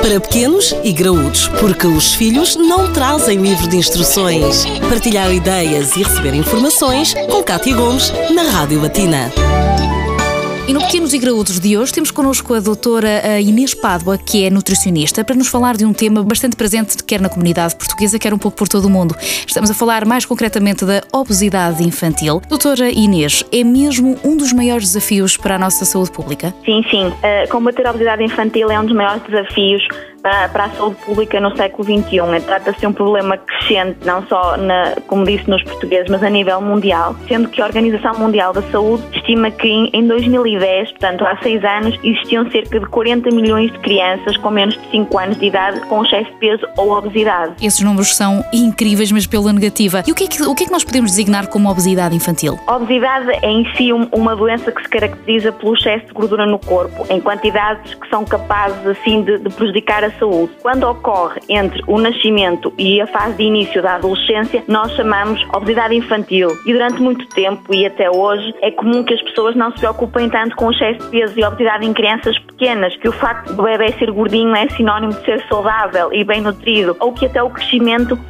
Para pequenos e graúdos, porque os filhos não trazem livro de instruções. Partilhar ideias e receber informações com Cátia Gomes na Rádio Latina. E no Pequenos e Graúdos de hoje temos connosco a doutora Inês Pádua, que é nutricionista, para nos falar de um tema bastante presente quer na comunidade portuguesa, quer um pouco por todo o mundo. Estamos a falar mais concretamente da obesidade infantil. Doutora Inês, é mesmo um dos maiores desafios para a nossa saúde pública? Sim, sim. Uh, combater a obesidade infantil é um dos maiores desafios para, para a saúde pública no século XXI. Trata-se de um problema crescente, não só, na, como disse, nos portugueses, mas a nível mundial, sendo que a Organização Mundial da Saúde estima que em 2010, portanto há seis anos, existiam cerca de 40 milhões de crianças com menos de 5 anos de idade com excesso de peso ou obesidade. Esses números são incríveis, mas pela negativa. E o que é que, o que, é que nós podemos designar como obesidade infantil? Obesidade é em si uma doença que se caracteriza pelo excesso de gordura no corpo, em quantidades que são capazes assim de, de prejudicar a saúde. Quando ocorre entre o nascimento e a fase de início da adolescência, nós chamamos obesidade infantil. E durante muito tempo e até hoje é comum que as pessoas não se preocupem tanto com o excesso de peso e obesidade em crianças pequenas, que o facto do bebê ser gordinho é sinónimo de ser saudável e bem nutrido, ou que até o crescimento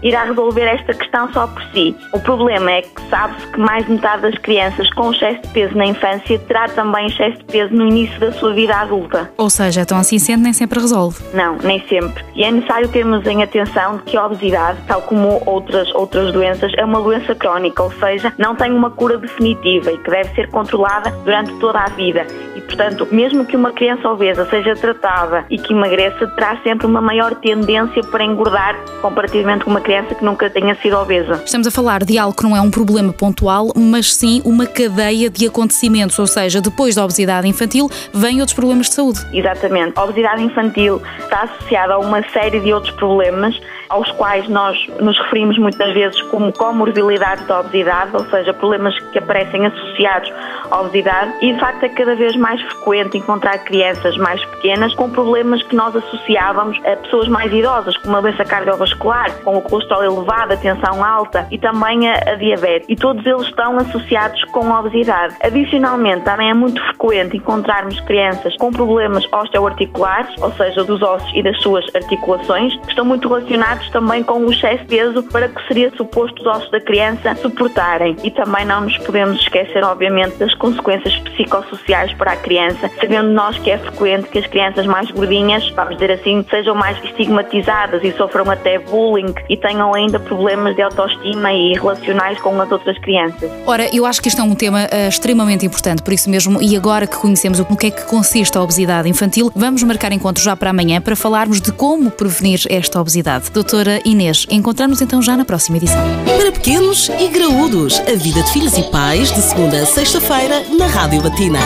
irá resolver esta questão só por si. O problema é que sabe-se que mais de metade das crianças com excesso de peso na infância terá também excesso de peso no início da sua vida adulta. Ou seja, então assim sendo nem sempre resolve. Não, nem sempre. E é necessário termos em atenção que a obesidade, tal como outras, outras doenças, é uma doença crónica, ou seja, não tem uma cura definitiva e que deve ser controlada durante toda a vida. E, portanto, mesmo que uma criança obesa seja tratada e que emagreça, terá sempre uma maior tendência para engordar comparativamente com uma criança que nunca tenha sido obesa. Estamos a falar de algo que não é um problema pontual, mas sim uma cadeia de acontecimentos, ou seja, depois da obesidade infantil, vêm outros problemas de saúde. Exatamente. A obesidade infantil está associada a uma série de outros problemas aos quais nós nos referimos muitas vezes como comorbilidades da obesidade, ou seja, problemas que aparecem associados à obesidade e de facto é cada vez mais frequente encontrar crianças mais pequenas com problemas que nós associávamos a pessoas mais idosas, como a doença cardiovascular, com o colesterol elevado, a tensão alta e também a, a diabetes. E todos eles estão associados com a obesidade. Adicionalmente, também é muito frequente encontrarmos crianças com problemas osteoarticulares, ou seja, dos ossos e das suas articulações, que estão muito relacionados também com o excesso de peso para que seria suposto os ossos da criança suportarem. E também não nos podemos esquecer, obviamente, das consequências psicossociais para a criança, sabendo nós que é frequente que as crianças mais gordinhas, vamos dizer assim, sejam mais estigmatizadas e sofram até bullying e tenham ainda problemas de autoestima e relacionais com as outras crianças. Ora, eu acho que isto é um tema uh, extremamente importante, por isso mesmo, e agora que conhecemos o que é que consiste a obesidade infantil, vamos marcar encontro já para amanhã para falarmos de como prevenir esta obesidade. Doutora Inês, encontramos então já na próxima edição. Para pequenos e graúdos, a vida de filhos e pais, de segunda a sexta-feira, na Rádio Latina.